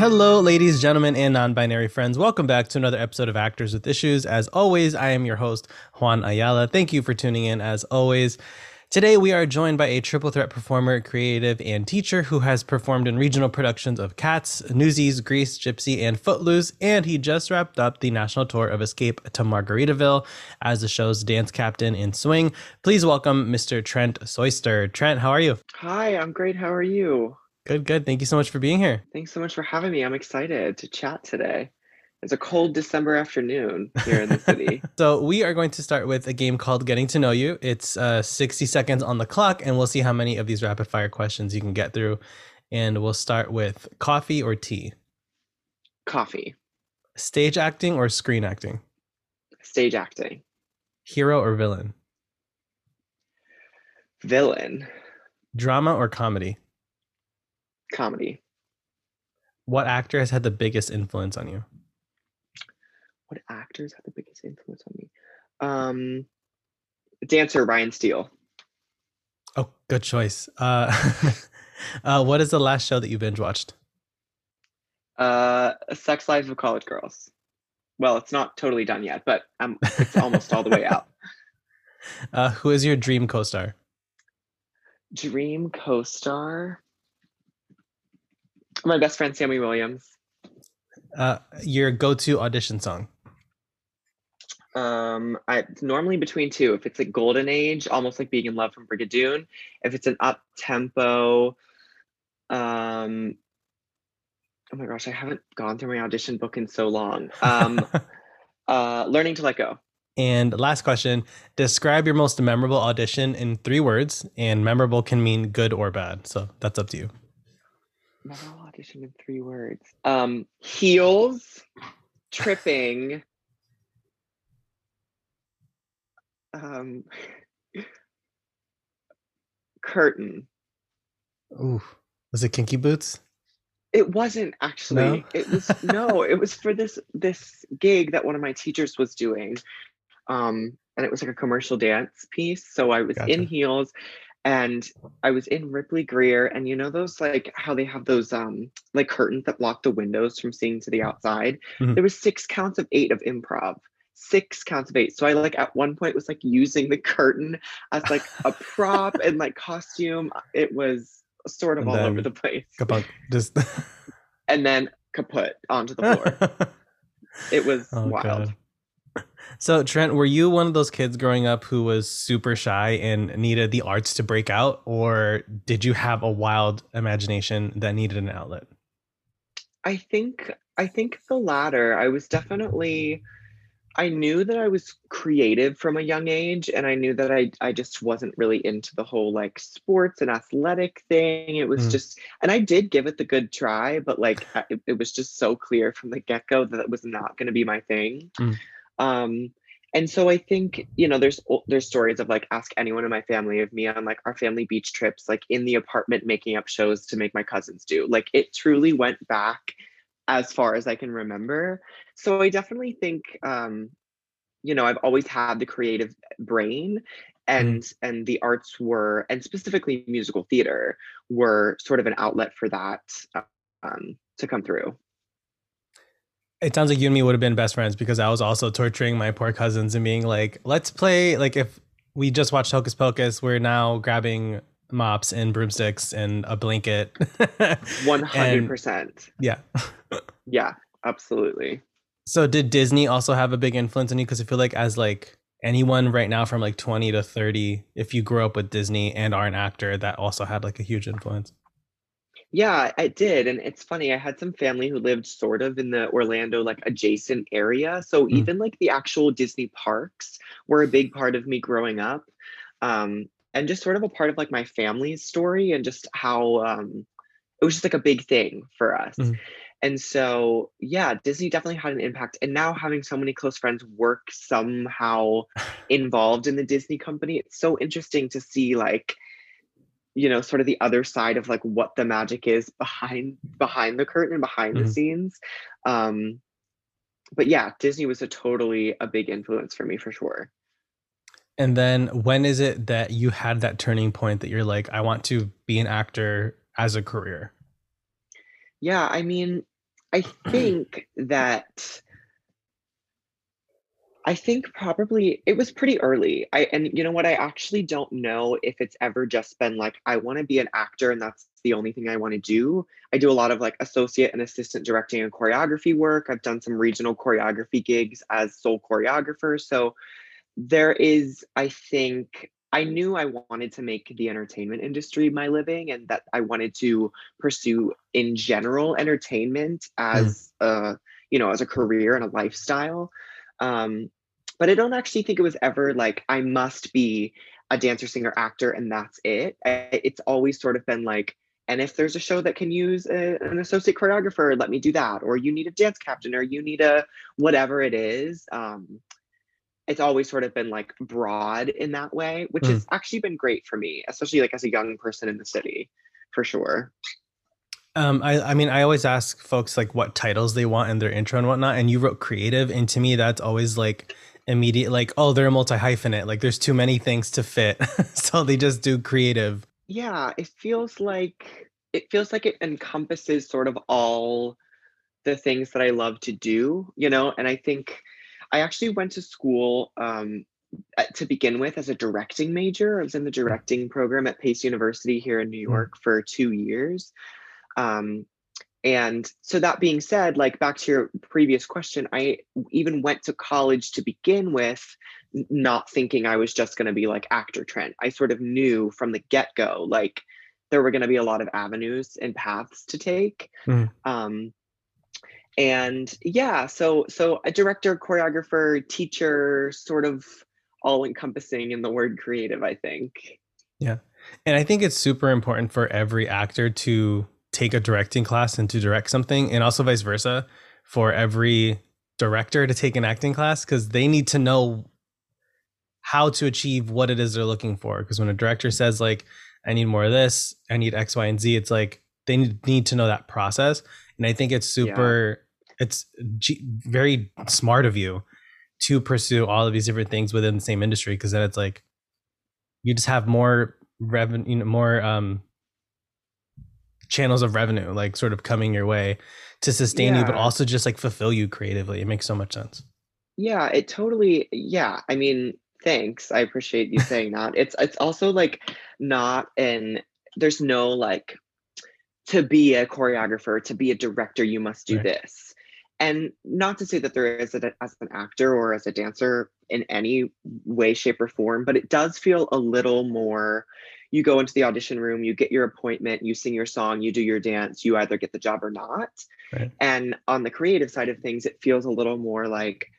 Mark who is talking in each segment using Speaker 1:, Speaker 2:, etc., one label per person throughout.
Speaker 1: Hello, ladies, gentlemen, and non binary friends. Welcome back to another episode of Actors with Issues. As always, I am your host, Juan Ayala. Thank you for tuning in, as always. Today, we are joined by a triple threat performer, creative, and teacher who has performed in regional productions of Cats, Newsies, Grease, Gypsy, and Footloose, and he just wrapped up the national tour of Escape to Margaritaville as the show's dance captain in Swing. Please welcome Mr. Trent Soyster. Trent, how are you?
Speaker 2: Hi, I'm great. How are you?
Speaker 1: Good, good. Thank you so much for being here.
Speaker 2: Thanks so much for having me. I'm excited to chat today. It's a cold December afternoon here in the city.
Speaker 1: so, we are going to start with a game called Getting to Know You. It's uh, 60 seconds on the clock, and we'll see how many of these rapid fire questions you can get through. And we'll start with coffee or tea?
Speaker 2: Coffee.
Speaker 1: Stage acting or screen acting?
Speaker 2: Stage acting.
Speaker 1: Hero or villain?
Speaker 2: Villain.
Speaker 1: Drama or comedy?
Speaker 2: Comedy.
Speaker 1: What actor has had the biggest influence on you?
Speaker 2: what actors had the biggest influence on me? Um, dancer Ryan Steele.
Speaker 1: Oh, good choice. Uh, uh, what is the last show that you binge watched?
Speaker 2: Uh, Sex Lives of College Girls. Well, it's not totally done yet, but um, it's almost all the way out.
Speaker 1: Uh, who is your dream co-star?
Speaker 2: Dream co-star. My best friend Sammy Williams.
Speaker 1: Uh, your go-to audition song.
Speaker 2: Um, I normally between two. If it's a golden age, almost like being in love from Brigadoon. If it's an up tempo, um, oh my gosh, I haven't gone through my audition book in so long. Um, uh, learning to let go.
Speaker 1: And last question: Describe your most memorable audition in three words, and memorable can mean good or bad. So that's up to you.
Speaker 2: Memorable audition in three words. Um, heels, tripping um, curtain.
Speaker 1: Ooh, was it Kinky Boots?
Speaker 2: It wasn't actually. No? It was no. It was for this this gig that one of my teachers was doing, um, and it was like a commercial dance piece. So I was gotcha. in heels, and I was in Ripley Grier, and you know those like how they have those um like curtains that block the windows from seeing to the outside. Mm-hmm. There was six counts of eight of improv six counts of eight. So I like at one point was like using the curtain as like a prop and like costume. It was sort of and all over the place.
Speaker 1: Kapunk, just
Speaker 2: and then kaput onto the floor. it was oh, wild. God.
Speaker 1: So Trent, were you one of those kids growing up who was super shy and needed the arts to break out, or did you have a wild imagination that needed an outlet?
Speaker 2: I think I think the latter. I was definitely I knew that I was creative from a young age and I knew that I I just wasn't really into the whole like sports and athletic thing. It was mm. just and I did give it the good try, but like it, it was just so clear from the get-go that it was not going to be my thing. Mm. Um and so I think, you know, there's there's stories of like ask anyone in my family of me on like our family beach trips like in the apartment making up shows to make my cousins do. Like it truly went back as far as I can remember. So I definitely think, um, you know, I've always had the creative brain, and mm. and the arts were, and specifically musical theater, were sort of an outlet for that um, to come through.
Speaker 1: It sounds like you and me would have been best friends because I was also torturing my poor cousins and being like, "Let's play." Like if we just watched Hocus Pocus, we're now grabbing mops and broomsticks and a blanket.
Speaker 2: One hundred percent.
Speaker 1: Yeah.
Speaker 2: yeah, absolutely.
Speaker 1: So did Disney also have a big influence on you? Because I feel like as like anyone right now from like 20 to 30, if you grew up with Disney and are an actor, that also had like a huge influence.
Speaker 2: Yeah, it did. And it's funny, I had some family who lived sort of in the Orlando, like adjacent area. So mm. even like the actual Disney parks were a big part of me growing up. Um, and just sort of a part of like my family's story and just how um, it was just like a big thing for us. Mm. And so, yeah, Disney definitely had an impact. And now having so many close friends work somehow involved in the Disney company, it's so interesting to see like, you know, sort of the other side of like what the magic is behind behind the curtain, and behind mm-hmm. the scenes. Um, but yeah, Disney was a totally a big influence for me for sure.
Speaker 1: And then when is it that you had that turning point that you're like, I want to be an actor as a career?
Speaker 2: Yeah, I mean, I think that I think probably it was pretty early. I and you know what? I actually don't know if it's ever just been like I want to be an actor and that's the only thing I want to do. I do a lot of like associate and assistant directing and choreography work. I've done some regional choreography gigs as sole choreographer. So there is, I think, I knew I wanted to make the entertainment industry my living and that I wanted to pursue in general entertainment hmm. as mm. a, you know, as a career and a lifestyle. Um, but I don't actually think it was ever like I must be a dancer, singer, actor, and that's it. It's always sort of been like, and if there's a show that can use a, an associate choreographer, let me do that. Or you need a dance captain, or you need a whatever it is. Um, it's always sort of been like broad in that way, which mm. has actually been great for me, especially like as a young person in the city, for sure.
Speaker 1: Um, I, I mean, I always ask folks like what titles they want in their intro and whatnot, and you wrote creative, and to me, that's always like immediate, like, oh, they're a multi hyphenate, like there's too many things to fit, so they just do creative.
Speaker 2: Yeah, it feels like it feels like it encompasses sort of all the things that I love to do, you know, and I think I actually went to school um, to begin with as a directing major. I was in the directing program at Pace University here in New hmm. York for two years. Um, and so that being said, like back to your previous question, I even went to college to begin with, not thinking I was just going to be like actor Trent. I sort of knew from the get go, like there were going to be a lot of avenues and paths to take. Mm. Um, and yeah, so so a director, choreographer, teacher, sort of all encompassing in the word creative, I think.
Speaker 1: Yeah. And I think it's super important for every actor to take a directing class and to direct something, and also vice versa for every director to take an acting class because they need to know how to achieve what it is they're looking for. Because when a director says, like, I need more of this, I need X, Y, and Z, it's like they need to know that process. And I think it's super, yeah. it's G- very smart of you to pursue all of these different things within the same industry because then it's like you just have more revenue, you know, more um, channels of revenue like sort of coming your way to sustain yeah. you but also just like fulfill you creatively. It makes so much sense.
Speaker 2: Yeah it totally yeah i mean thanks. I appreciate you saying that. It's it's also like not an there's no like to be a choreographer to be a director you must do right. this. And not to say that there is a, as an actor or as a dancer in any way shape or form but it does feel a little more you go into the audition room, you get your appointment, you sing your song, you do your dance, you either get the job or not. Right. And on the creative side of things, it feels a little more like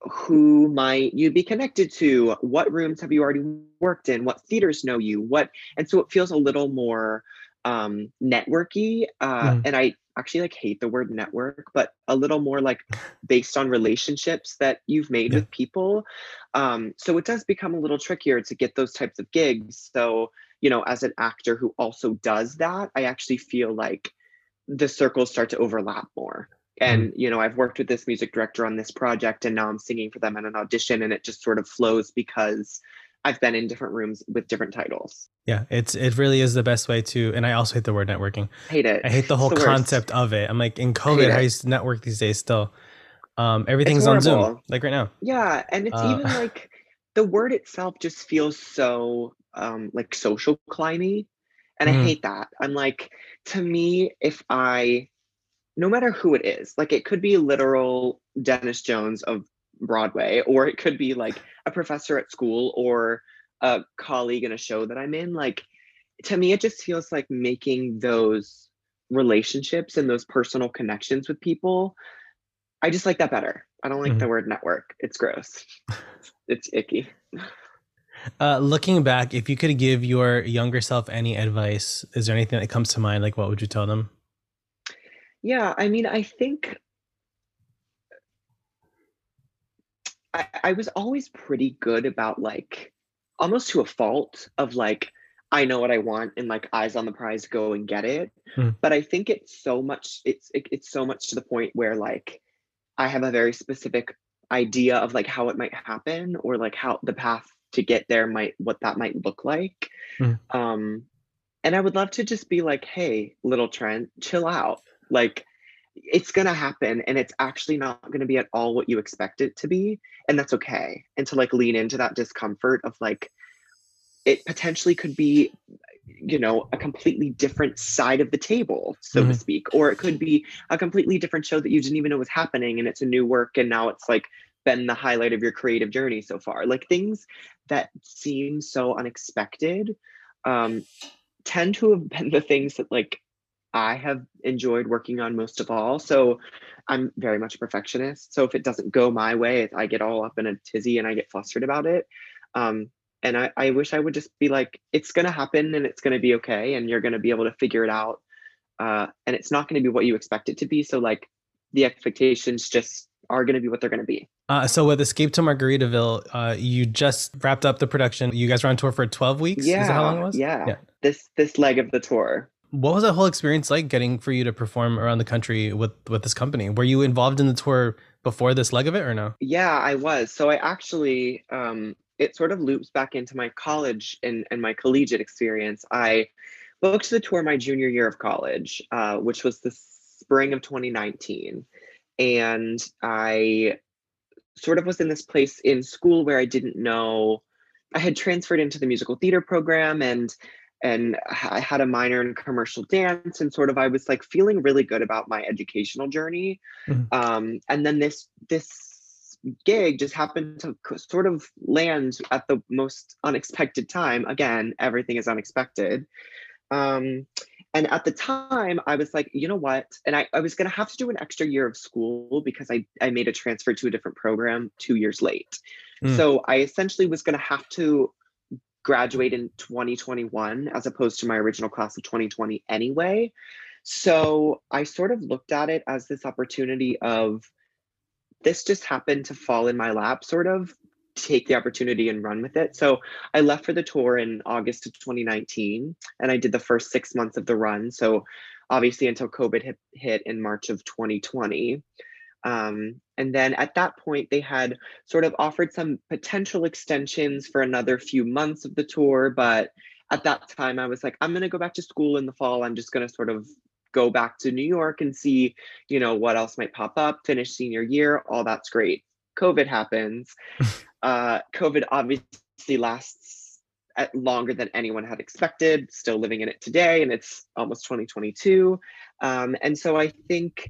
Speaker 2: who might you be connected to? What rooms have you already worked in? What theaters know you? What and so it feels a little more um networky. Uh mm. and I actually like hate the word network, but a little more like based on relationships that you've made yeah. with people. Um, so it does become a little trickier to get those types of gigs. So, you know, as an actor who also does that, I actually feel like the circles start to overlap more. And, mm. you know, I've worked with this music director on this project and now I'm singing for them at an audition and it just sort of flows because I've been in different rooms with different titles.
Speaker 1: Yeah, it's it really is the best way to. And I also hate the word networking.
Speaker 2: Hate it.
Speaker 1: I hate the whole the concept of it. I'm like in COVID, I used to network these days still. Um, everything's on Zoom, like right now.
Speaker 2: Yeah, and it's uh, even like the word itself just feels so um like social climbing. and mm-hmm. I hate that. I'm like, to me, if I, no matter who it is, like it could be literal Denis Jones of Broadway, or it could be like a professor at school or a colleague in a show that I'm in. Like to me, it just feels like making those relationships and those personal connections with people. I just like that better. I don't like mm-hmm. the word network. It's gross. it's icky.
Speaker 1: Uh, looking back, if you could give your younger self any advice, is there anything that comes to mind? Like, what would you tell them?
Speaker 2: Yeah, I mean, I think I, I was always pretty good about like almost to a fault of like I know what I want and like eyes on the prize, go and get it. Hmm. But I think it's so much. It's it, it's so much to the point where like I have a very specific idea of like how it might happen or like how the path to get there might what that might look like. Hmm. Um, and I would love to just be like, hey, little Trent, chill out. Like it's going to happen and it's actually not going to be at all what you expect it to be and that's okay and to like lean into that discomfort of like it potentially could be you know a completely different side of the table so mm-hmm. to speak or it could be a completely different show that you didn't even know was happening and it's a new work and now it's like been the highlight of your creative journey so far like things that seem so unexpected um tend to have been the things that like I have enjoyed working on most of all. So I'm very much a perfectionist. So if it doesn't go my way, I get all up in a tizzy and I get flustered about it. Um, and I, I wish I would just be like, it's going to happen and it's going to be okay. And you're going to be able to figure it out. Uh, and it's not going to be what you expect it to be. So like the expectations just are going to be what they're going to be.
Speaker 1: Uh, so with Escape to Margaritaville, uh, you just wrapped up the production. You guys were on tour for 12 weeks?
Speaker 2: Yeah. how long it was? Yeah. yeah. This, this leg of the tour
Speaker 1: what was that whole experience like getting for you to perform around the country with with this company were you involved in the tour before this leg of it or no
Speaker 2: yeah i was so i actually um it sort of loops back into my college and, and my collegiate experience i booked the tour my junior year of college uh, which was the spring of 2019 and i sort of was in this place in school where i didn't know i had transferred into the musical theater program and and I had a minor in commercial dance and sort of I was like feeling really good about my educational journey. Mm-hmm. Um, and then this this gig just happened to sort of land at the most unexpected time. Again, everything is unexpected. Um, and at the time, I was like, you know what? And I, I was going to have to do an extra year of school because I, I made a transfer to a different program two years late. Mm. So I essentially was going to have to graduate in 2021 as opposed to my original class of 2020 anyway. So I sort of looked at it as this opportunity of this just happened to fall in my lap, sort of take the opportunity and run with it. So I left for the tour in August of 2019 and I did the first six months of the run. So obviously until COVID hit, hit in March of 2020. Um, and then at that point, they had sort of offered some potential extensions for another few months of the tour. But at that time, I was like, I'm going to go back to school in the fall. I'm just going to sort of go back to New York and see, you know, what else might pop up, finish senior year. All that's great. COVID happens. uh, COVID obviously lasts at longer than anyone had expected, still living in it today, and it's almost 2022. Um, and so I think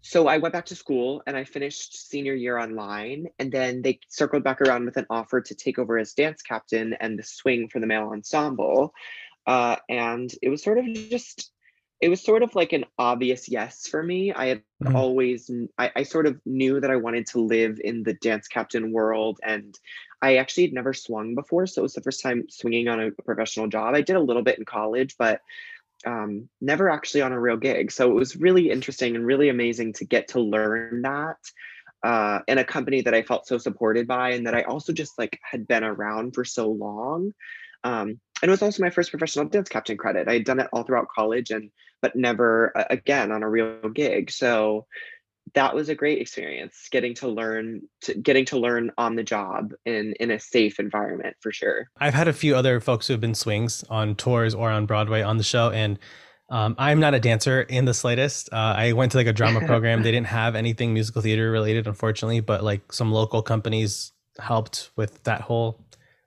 Speaker 2: so I went back to school and I finished senior year online. And then they circled back around with an offer to take over as dance captain and the swing for the male ensemble. Uh, and it was sort of just, it was sort of like an obvious yes for me. I had mm-hmm. always, I, I sort of knew that I wanted to live in the dance captain world. And I actually had never swung before. So it was the first time swinging on a professional job. I did a little bit in college, but um, never actually on a real gig. So it was really interesting and really amazing to get to learn that uh, in a company that I felt so supported by and that I also just like had been around for so long. Um, and it was also my first professional dance captain credit. I had done it all throughout college and but never again on a real gig. So that was a great experience getting to learn to getting to learn on the job in in a safe environment for sure.
Speaker 1: I've had a few other folks who have been swings on tours or on broadway on the show and um, i'm not a dancer in the slightest. Uh, i went to like a drama program. They didn't have anything musical theater related unfortunately but like some local companies helped with that whole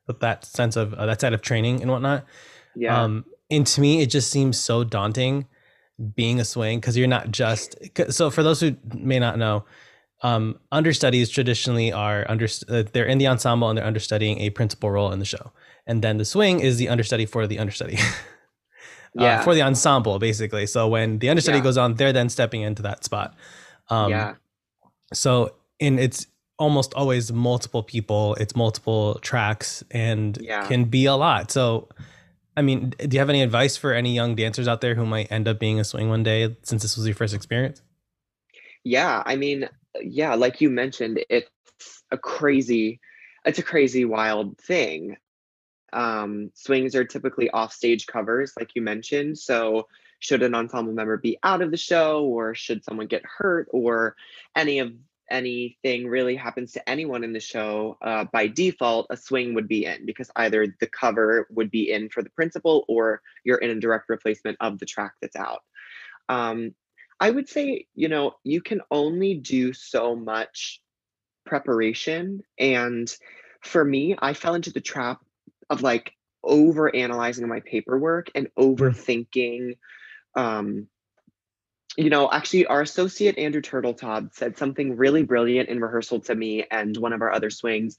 Speaker 1: with that sense of uh, that side of training and whatnot. Yeah. Um, and to me it just seems so daunting being a swing because you're not just so for those who may not know um, understudies traditionally are under uh, they're in the ensemble and they're understudying a principal role in the show. And then the swing is the understudy for the understudy. Uh, yeah. uh, for the ensemble basically. So when the understudy yeah. goes on they're then stepping into that spot. Um, yeah. so in it's almost always multiple people it's multiple tracks and yeah. can be a lot. So I mean, do you have any advice for any young dancers out there who might end up being a swing one day since this was your first experience?
Speaker 2: Yeah, I mean, yeah, like you mentioned, it's a crazy, it's a crazy wild thing. Um, swings are typically off stage covers, like you mentioned. So, should an ensemble member be out of the show, or should someone get hurt, or any of anything really happens to anyone in the show, uh, by default, a swing would be in because either the cover would be in for the principal or you're in a direct replacement of the track that's out. Um, I would say, you know, you can only do so much preparation. And for me, I fell into the trap of like over analyzing my paperwork and
Speaker 1: Mm.
Speaker 2: overthinking. Um, you know, actually, our associate Andrew Turtletaub said something really brilliant in rehearsal to me and one of our other swings.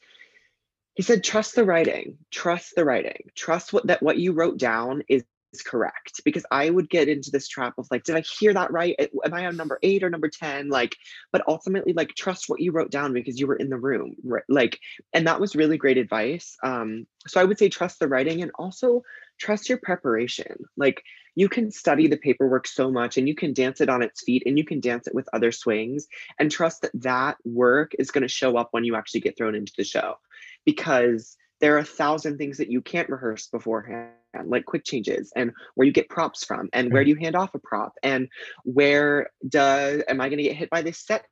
Speaker 2: He said, "Trust the writing. Trust the writing. Trust what that what you wrote down is." is correct because I would get into this trap of like, did I hear that right? Am I on number eight or number 10? Like, but ultimately, like, trust what you wrote down because you were in the room, right? Like, and that was really great advice. Um, so I would say trust the writing and also trust your preparation. Like, you can study the paperwork so much and you can dance it on its feet and you can dance it with other swings and trust that that work is going to show up when you actually get thrown into the show because there are a thousand things that you can't rehearse beforehand like quick changes and where you get props from and where do you hand off a prop and where does am i going to get hit by this set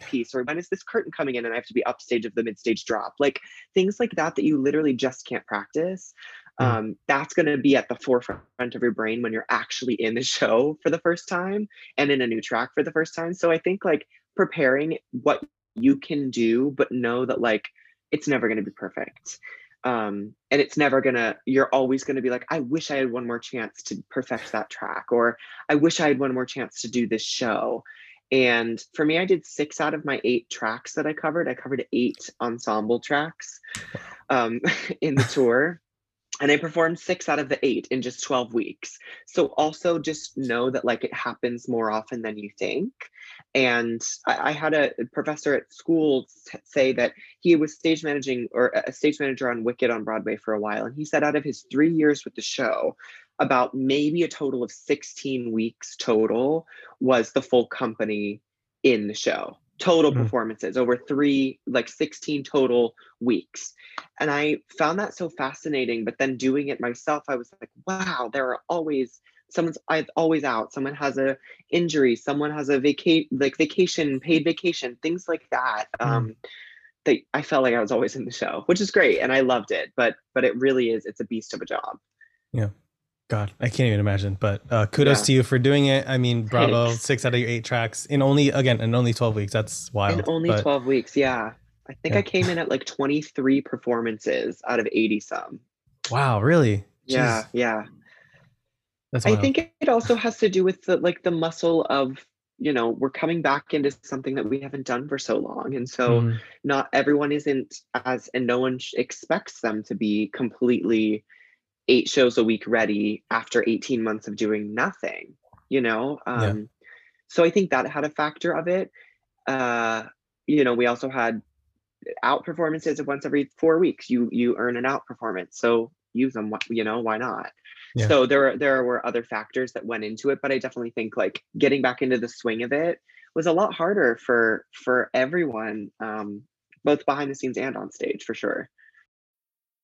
Speaker 2: piece or when is this curtain coming in and i have to be upstage of the midstage drop like things like that that you literally just can't practice. Um, that's going to be at the forefront of your brain when you're actually in the show for the first time and in a new track for the first time. So i think like preparing what you can do but know that like it's never going to be perfect um, and it's never gonna you're always gonna be like i wish i had one more chance to perfect that track or i wish i had one more chance to do this show. And for me i did six out of my eight tracks that i covered. I covered eight ensemble tracks um, in the tour and i performed six out of the eight in just 12 weeks so also just know that like it happens more often than you think and I, I had a professor at school s- say that he was stage managing or a stage manager on Wicked on Broadway for a while. And he said out of his three years with the show, about maybe a total of 16 weeks total was the full company in the show. Total
Speaker 1: Mm.
Speaker 2: performances over three, like 16 total weeks. And I found that so fascinating. But then doing it myself, I was like, wow, there are always someone's I've always out. Someone has a injury, someone has a vacate like vacation, paid vacation, things like that.
Speaker 1: Mm.
Speaker 2: Um that I felt like I was always in the show, which is great and I loved it. But but it really is it's a beast of a job.
Speaker 1: God, I can't even imagine. But uh, kudos
Speaker 2: Yeah.
Speaker 1: to you for doing it. I mean, bravo,
Speaker 2: Thanks.
Speaker 1: six out of your eight tracks in only again in only twelve weeks. That's wild.
Speaker 2: In only
Speaker 1: but
Speaker 2: 12 weeks, yeah. I think
Speaker 1: Yeah.
Speaker 2: I came in at like 23 performances out of 80 some.
Speaker 1: wow, really?
Speaker 2: Yeah,
Speaker 1: Jeez,
Speaker 2: yeah.
Speaker 1: that's
Speaker 2: I think it also has to do with the like the muscle of you know we're coming back into something that we haven't done for so long and so
Speaker 1: Mhm.
Speaker 2: not everyone isn't as and no one expects them to be completely eight shows a week ready after 18 months of doing nothing you know?
Speaker 1: Yeah.
Speaker 2: um so i think that had a factor of it. Uh you know we also had out performances of once every four weeks. You you earn an out performance so use them you know why not?
Speaker 1: Yeah.
Speaker 2: so there were there were other factors that went into it but i definitely think like getting back into the swing of it was a lot harder for for everyone um both behind the scenes and on stage for sure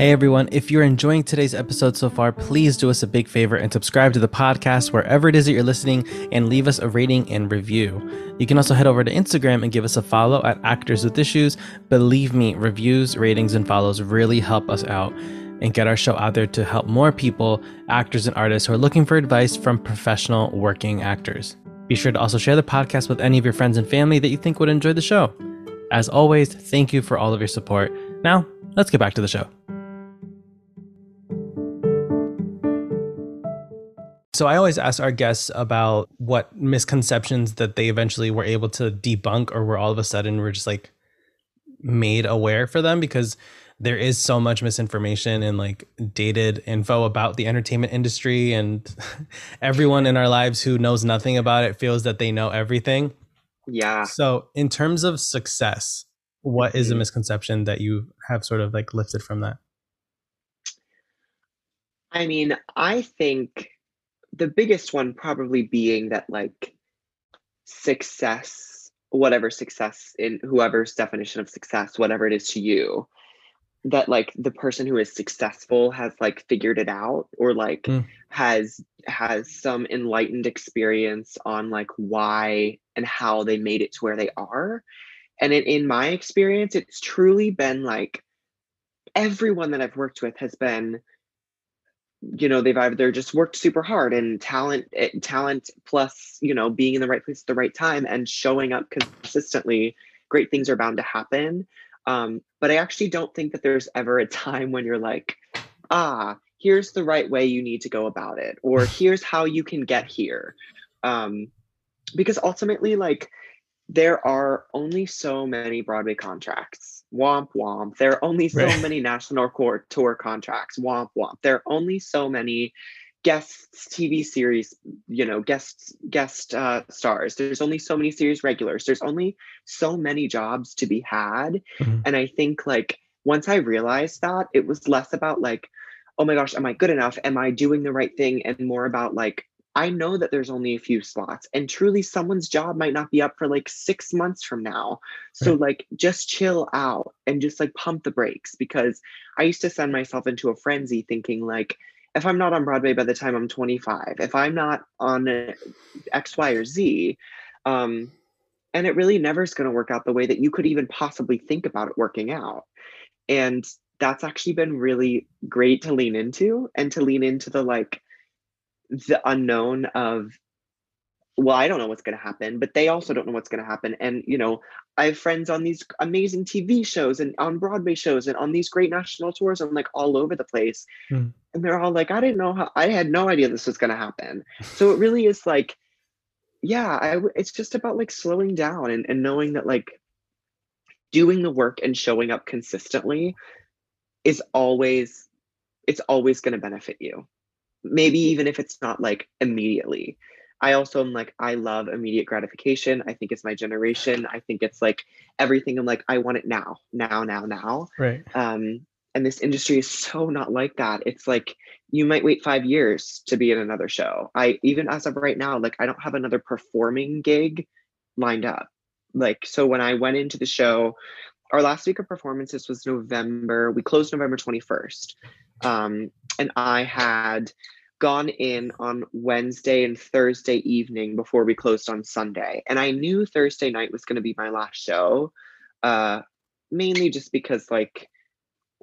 Speaker 1: Hey everyone, if you're enjoying today's episode so far, please do us a big favor and subscribe to the podcast wherever it is that you're listening and leave us a rating and review. You can also head over to Instagram and give us a follow at Actors with Issues. Believe me, reviews, ratings, and follows really help us out and get our show out there to help more people, actors and artists who are looking for advice from professional working actors. Be sure to also share the podcast with any of your friends and family that you think would enjoy the show. As always, thank you for all of your support. Now, let's get back to the show. So I always ask our guests about what misconceptions that they eventually were able to debunk or were all of a sudden were just like made aware for them because there is so much misinformation and like dated info about the entertainment industry and everyone in our lives who knows nothing about it feels that they know everything.
Speaker 2: Yeah
Speaker 1: So in terms of success, what is a
Speaker 2: Mhm.
Speaker 1: misconception that you have sort of like lifted from that?
Speaker 2: I mean, I think the biggest one probably being that like success, whatever success in whoever's definition of success, whatever it is to you, that like the person who is successful has like figured it out or like mm. has has some enlightened experience on like why and how they made it to where they are and in, in my experience it's truly been like everyone that i've worked with has been you know they've either just worked super hard and talent eh, talent plus you know being in the right place at the right time and showing up consistently great things are bound to happen um, but i actually don't think that there's ever a time when you're like ah here's the right way you need to go about it or here's how you can get here um, because ultimately like there are only so many broadway contracts womp womp. There are only so right. many national court tour contracts. Womp womp. There are only so many guests TV series, you know, guests guest uh, stars. There's only so many series regulars. There's only so many jobs to be had. Mm-hmm. And I think like once I realized that, it was less about like, oh my gosh, am I good enough? Am I doing the right thing? And more about like, I know that there's only a few slots and truly someone's job might not be up for like 6 months from now. So right. like just chill out and just like pump the brakes because I used to send myself into a frenzy thinking like if I'm not on Broadway by the time I'm 25, if I'm not on X, Y, or Z, um, and it really never is going to work out the way that you could even possibly think about it working out. And that's actually been really great to lean into and to lean into the like, the unknown of well i don't know what's going to happen but they also don't know what's going to happen and you know i have friends on these amazing tv shows and on broadway shows and on these great national tours and like all over the place mm. and they're all like i didn't know how i had no idea this was going to happen so it really is like yeah I, it's just about like slowing down and, and knowing that like doing the work and showing up consistently is always it's always going to benefit you maybe even if it's not like immediately. I also am like, I love immediate gratification. I think it's my generation. I think it's like everything. I'm like, I want it now, now, now, now.
Speaker 1: Right.
Speaker 2: Um, and this industry is so not like that. It's like you might wait five years to be in another show. I even as of right now, like I don't have another performing gig lined up. Like so when I went into the show, our last week of performances was November. We closed November 21st. Um, and I had gone in on Wednesday and Thursday evening before we closed on Sunday. And I knew Thursday night was going to be my last show, uh, mainly just because, like,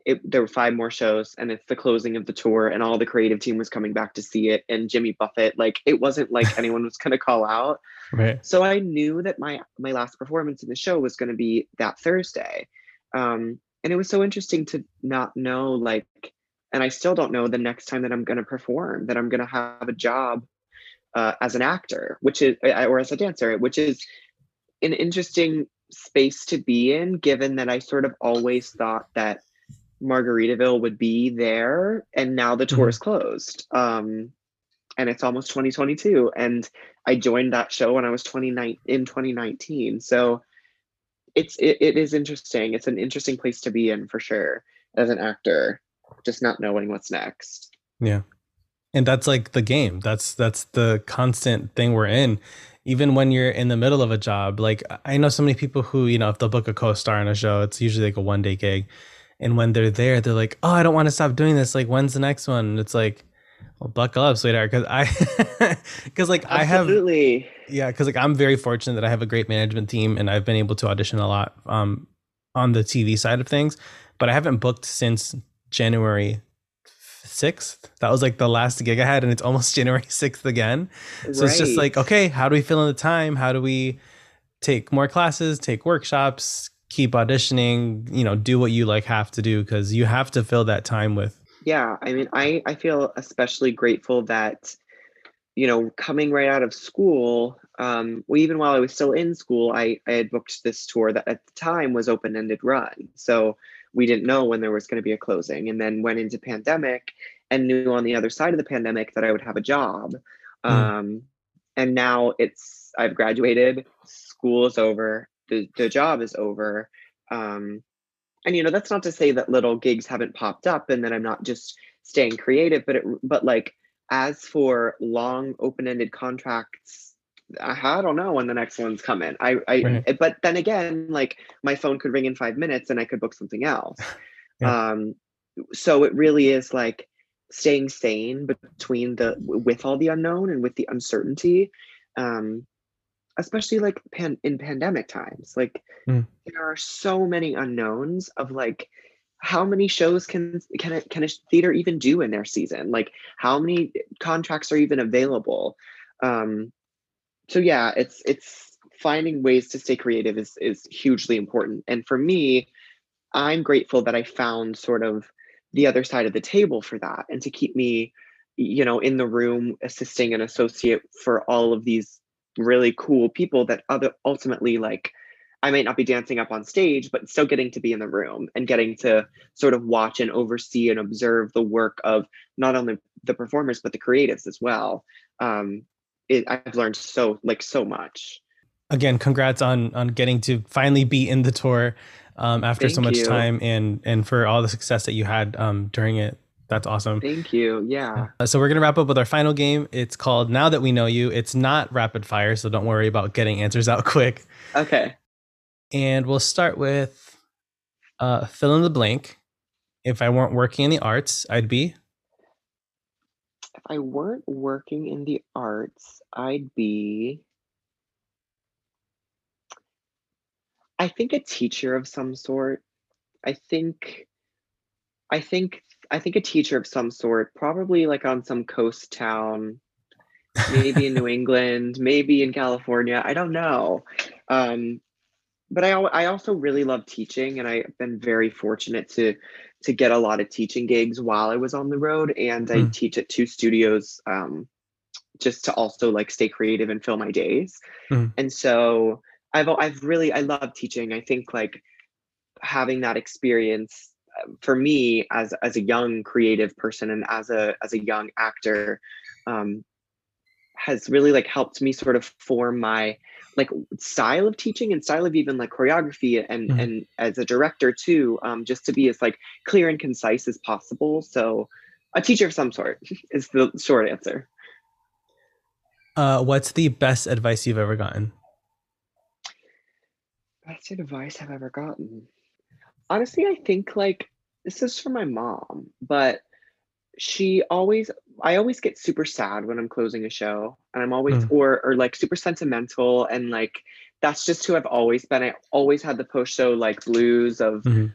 Speaker 2: it, there were five more shows and it's the closing of the tour and all the creative team was coming back to see it and jimmy buffett like it wasn't like anyone was going to call out right. so i knew that my my last performance in the show was going to be that thursday um, and it was so interesting to not know like and I still don't know the next time that I'm going to perform, that I'm going to have a job uh, as an actor, which is, or as a dancer, which is an interesting space to be in, given that I sort of always thought that Margaritaville would be there, and now the tour mm-hmm. is closed. Um, and it's almost 2022, and I joined that show when I was 29 in 2019. So it's it, it is interesting. It's an interesting place to be in for sure as an actor just not knowing what's next.
Speaker 1: Yeah. And that's like the game. That's that's the constant thing we're in. Even when you're in the middle of a job, like I know so many people who, you know, if they'll book a co-star in a show, it's usually like a one day gig. And when they're there, they're like, "Oh, I don't want to stop doing this. Like, when's the next one?" And it's like, "Well, buckle up, sweetheart," because I, because like Absolutely. I have, yeah, because like I'm very fortunate that I have a great management team and I've been able to audition a lot um on the TV side of things, but I haven't booked since January 6th. That was like the last gig I had, and it's almost January 6th again. So right. it's just like, okay, how do we fill in the time? How do we take more classes, take workshops, keep auditioning, you know, do what you like have to do because you have to fill that time with.
Speaker 2: Yeah. I mean, I, I feel especially grateful that, you know, coming right out of school, um, well, even while I was still in school, I, I had booked this tour that at the time was open ended run. So we didn't know when there was going to be a closing and then went into pandemic and knew on the other side of the pandemic that I would have a job. Mm. Um, and now it's, I've graduated, school is over, the, the job is over. Um, and, you know, that's not to say that little gigs haven't popped up and that I'm not just staying creative but it but like as for long open-ended contracts I, don't know when the next one's coming i i right. but then again like my phone could ring in five minutes and i could book something else yeah. um so it really is like staying sane between the with all the unknown and with the uncertainty um especially like pan, in pandemic times like mm. there are so many unknowns of like how many shows can can a, can a theater even do in their season like how many contracts are even available um so yeah it's it's finding ways to stay creative is is hugely important and for me i'm grateful that i found sort of the other side of the table for that and to keep me you know in the room assisting an associate for all of these really cool people that other ultimately like I might not be dancing up on stage, but still getting to be in the room and getting to sort of watch and oversee and observe the work of not only the performers but the creatives as well. Um, it, I've learned so like so much.
Speaker 1: Again, congrats on on getting to finally be in the tour um, after Thank so much you. time and and for all the success that you had um, during it. That's awesome.
Speaker 2: Thank you. Yeah.
Speaker 1: Uh, so we're gonna wrap up with our final game. It's called Now That We Know You. It's not rapid fire, so don't worry about getting answers out quick.
Speaker 2: Okay.
Speaker 1: And we'll start with uh, fill in the blank. If I weren't working in the arts, I'd be.
Speaker 2: If I weren't working in the arts, I'd be. I think a teacher of some sort. I think. I think I think a teacher of some sort, probably like on some coast town, maybe in New England, maybe in California. I don't know. Um, but I I also really love teaching, and I've been very fortunate to to get a lot of teaching gigs while I was on the road, and mm. I hmm. teach at two studios. Um, just to also like stay creative and fill my days. Mm. And so I've I've really I love teaching. I think like having that experience for me as as a young creative person and as a as a young actor um, has really like helped me sort of form my like style of teaching and style of even like choreography and mm-hmm. and as a director too um, just to be as like clear and concise as possible. So a teacher of some sort is the short answer.
Speaker 1: Uh, what's the best advice you've ever gotten?
Speaker 2: Best advice i've ever gotten? Honestly, I think like this is for my mom, but she always I always get super sad when I'm closing a show and I'm always mm. or or like super sentimental and like that's just who I've always been. I always had the post show like blues of mm-hmm.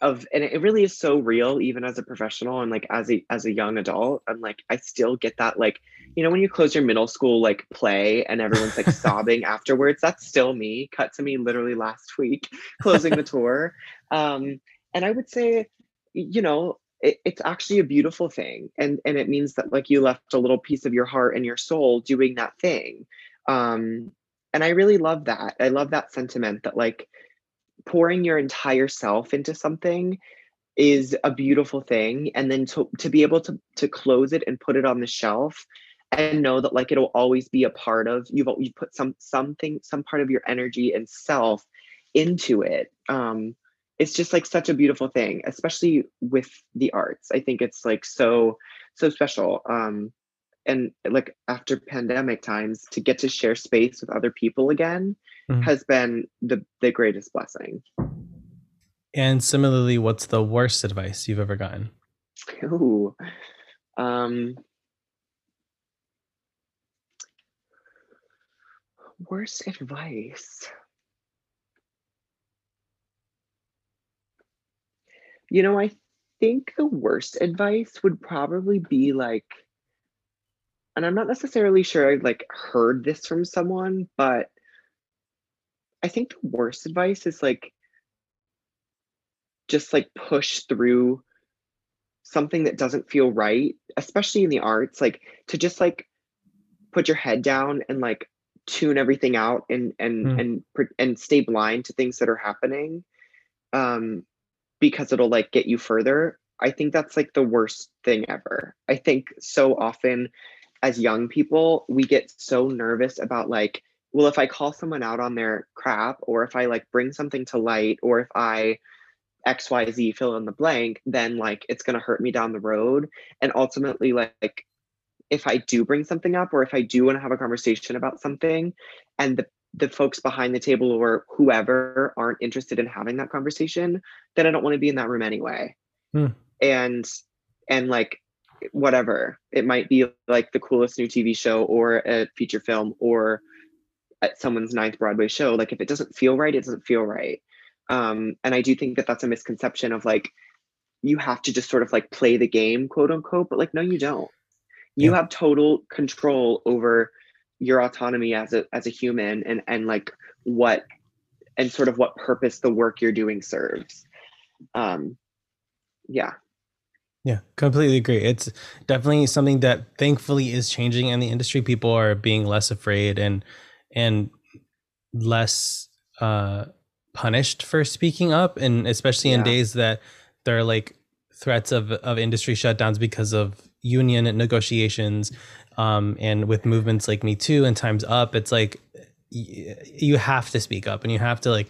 Speaker 2: of and it really is so real even as a professional and like as a as a young adult. I'm like I still get that like you know when you close your middle school like play and everyone's like sobbing afterwards that's still me cut to me literally last week closing the tour um and i would say you know it, it's actually a beautiful thing and and it means that like you left a little piece of your heart and your soul doing that thing um and i really love that. I love that sentiment that like pouring your entire self into something is a beautiful thing and then to, to be able to to close it and put it on the shelf and know that like it'll always be a part of you've you've put some something some part of your energy and self into it um it's just like such a beautiful thing especially with the arts i think it's like so so special um and like after pandemic times to get to share space with other people again mm-hmm. has been the the greatest blessing
Speaker 1: and similarly what's the worst advice you've ever gotten
Speaker 2: Ooh, um worst advice. You know, I think the worst advice would probably be like, and I'm not necessarily sure I've like heard this from someone, but I think the worst advice is like just like push through something that doesn't feel right, especially in the arts, like to just like put your head down and like tune everything out and and mm. and and stay blind to things that are happening um because it'll like get you further i think that's like the worst thing ever. I think so often as young people we get so nervous about like well if i call someone out on their crap or if i like bring something to light or if i xyz fill in the blank then like it's going to hurt me down the road. And ultimately like if i do bring something up or if i do want to have a conversation about something and the the folks behind the table or whoever aren't interested in having that conversation then i don't want to be in that room anyway.
Speaker 1: Hmm.
Speaker 2: and and like whatever. It might be like the coolest new tv show or a feature film or at someone's ninth broadway show. Like if it doesn't feel right it doesn't feel right. Um and i do think that that's a misconception of like you have to just sort of like play the game quote unquote but like no you don't. You
Speaker 1: Yeah.
Speaker 2: have total control over your autonomy as a as a human and and like what and sort of what purpose the work you're doing serves um yeah
Speaker 1: Yeah, completely agree. It's definitely something that thankfully is changing in the industry. People are being less afraid and and less uh punished for speaking up and especially in
Speaker 2: Yeah.
Speaker 1: days that there are like threats of of industry shutdowns because of union negotiations um and with movements like Me Too and Times Up, it's like y- you have to speak up and you have to like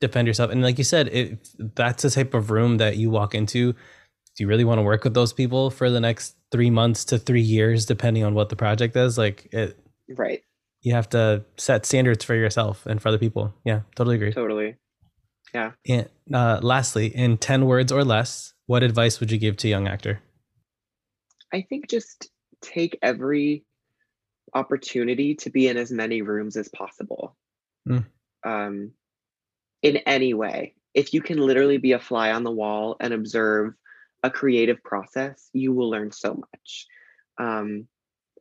Speaker 1: defend yourself. And like you said, if that's the type of room that you walk into, do you really want to work with those people for the next three months to three years, depending on what the project is? Like it,
Speaker 2: right
Speaker 1: you have to set standards for yourself and for other people. Yeah, totally agree.
Speaker 2: totally
Speaker 1: And uh, lastly, in 10 words or less, what advice would you give to a young actor?
Speaker 2: I think just take every opportunity to be in as many rooms as possible.
Speaker 1: Mm.
Speaker 2: Um, in any way. If you can literally be a fly on the wall and observe a creative process, you will learn so much. Um,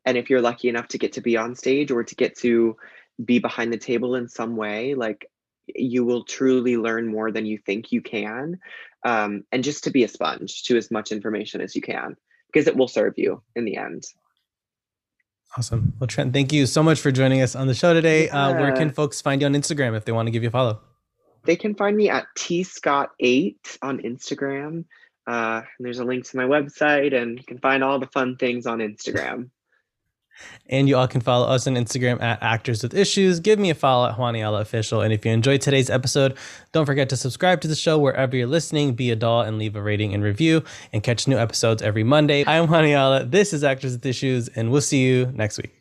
Speaker 2: and if you're lucky enough to get to be on stage or to get to be behind the table in some way, like you will truly learn more than you think you can. Um, and just to be a sponge to as much information as you can because it will serve you in the end.
Speaker 1: Awesome. Well, Trent, thank you so much for joining us on the show today. Uh, where can folks find you on Instagram if they want to give you a follow?
Speaker 2: They can find me at tscott8 on Instagram. Uh, and there's a link to my website, and you can find all the fun things on Instagram.
Speaker 1: And you all can follow us on Instagram at Actors with Issues. Give me a follow at Juaniala Official. And if you enjoyed today's episode, don't forget to subscribe to the show wherever you're listening, be a doll, and leave a rating and review, and catch new episodes every Monday. I'm Juaniala. This is Actors with Issues, and we'll see you next week.